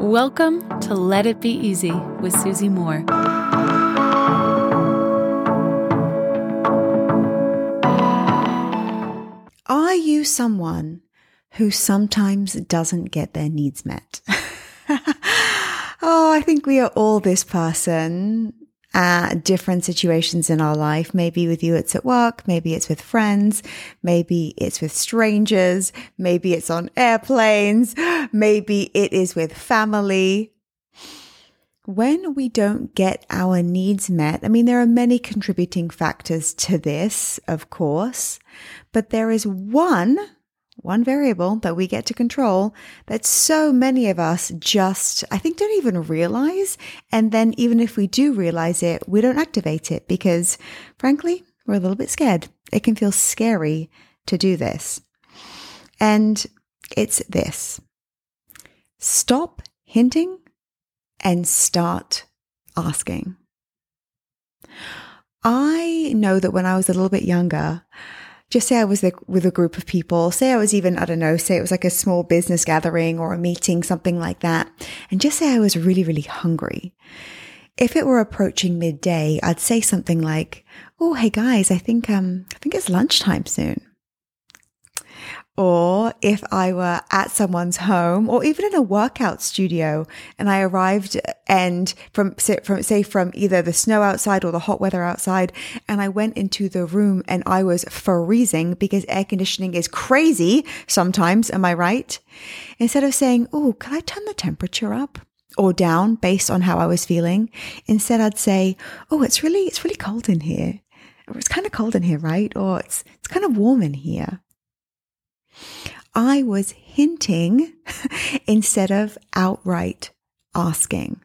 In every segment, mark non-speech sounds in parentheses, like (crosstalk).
Welcome to Let It Be Easy with Susie Moore. Are you someone who sometimes doesn't get their needs met? (laughs) oh, I think we are all this person at different situations in our life. Maybe with you, it's at work. Maybe it's with friends. Maybe it's with strangers. Maybe it's on airplanes. (gasps) Maybe it is with family. When we don't get our needs met, I mean, there are many contributing factors to this, of course, but there is one one variable that we get to control that so many of us just, I think, don't even realize. And then even if we do realize it, we don't activate it because frankly, we're a little bit scared. It can feel scary to do this. And it's this stop hinting and start asking. I know that when I was a little bit younger, just say I was with a group of people, say I was even, I don't know, say it was like a small business gathering or a meeting, something like that. And just say I was really, really hungry. If it were approaching midday, I'd say something like, Oh, hey guys, I think, um, I think it's lunchtime soon. Or if I were at someone's home or even in a workout studio and I arrived and from, from, say, from either the snow outside or the hot weather outside, and I went into the room and I was freezing because air conditioning is crazy sometimes. Am I right? Instead of saying, Oh, can I turn the temperature up? Or down based on how I was feeling. Instead, I'd say, Oh, it's really, it's really cold in here. Or it's kind of cold in here, right? Or it's, it's kind of warm in here. I was hinting (laughs) instead of outright asking.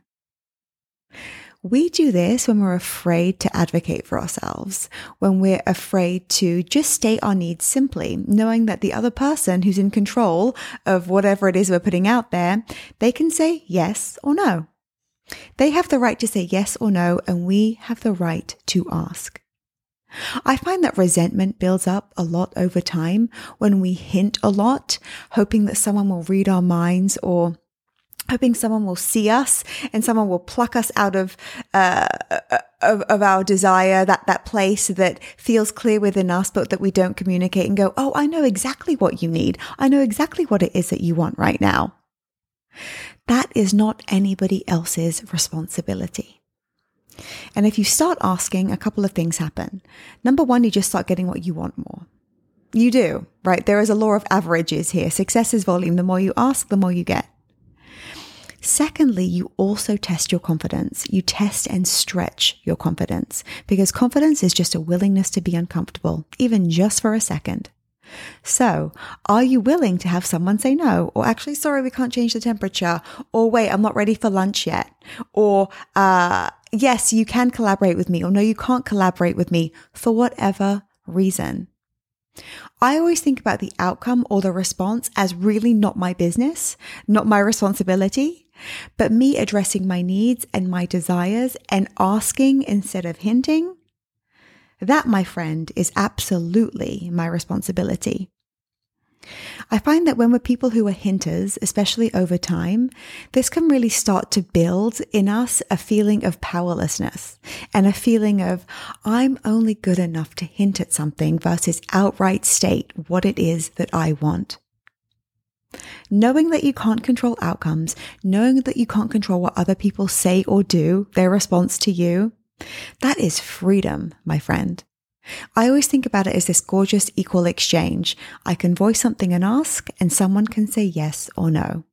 We do this when we're afraid to advocate for ourselves, when we're afraid to just state our needs simply, knowing that the other person who's in control of whatever it is we're putting out there, they can say yes or no. They have the right to say yes or no, and we have the right to ask. I find that resentment builds up a lot over time when we hint a lot, hoping that someone will read our minds or hoping someone will see us and someone will pluck us out of, uh, of, of our desire, that, that place that feels clear within us, but that we don't communicate and go, Oh, I know exactly what you need. I know exactly what it is that you want right now. That is not anybody else's responsibility. And if you start asking, a couple of things happen. Number one, you just start getting what you want more. You do, right? There is a law of averages here. Success is volume. The more you ask, the more you get. Secondly, you also test your confidence. You test and stretch your confidence because confidence is just a willingness to be uncomfortable, even just for a second. So, are you willing to have someone say no? Or actually, sorry, we can't change the temperature. Or wait, I'm not ready for lunch yet. Or, uh, yes, you can collaborate with me. Or no, you can't collaborate with me for whatever reason. I always think about the outcome or the response as really not my business, not my responsibility, but me addressing my needs and my desires and asking instead of hinting that, my friend, is absolutely my responsibility. I find that when we're people who are hinters, especially over time, this can really start to build in us a feeling of powerlessness and a feeling of, I'm only good enough to hint at something versus outright state what it is that I want. Knowing that you can't control outcomes, knowing that you can't control what other people say or do, their response to you, that is freedom, my friend. I always think about it as this gorgeous equal exchange. I can voice something and ask, and someone can say yes or no.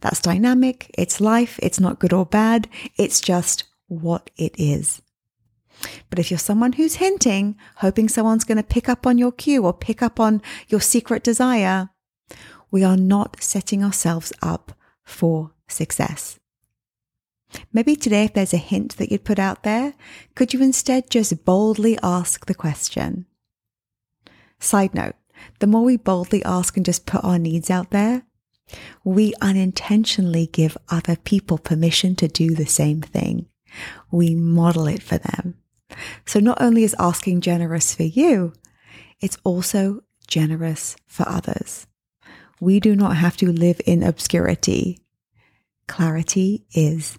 That's dynamic. It's life. It's not good or bad. It's just what it is. But if you're someone who's hinting, hoping someone's going to pick up on your cue or pick up on your secret desire, we are not setting ourselves up for success. Maybe today, if there's a hint that you'd put out there, could you instead just boldly ask the question? Side note, the more we boldly ask and just put our needs out there, we unintentionally give other people permission to do the same thing. We model it for them. So not only is asking generous for you, it's also generous for others. We do not have to live in obscurity clarity is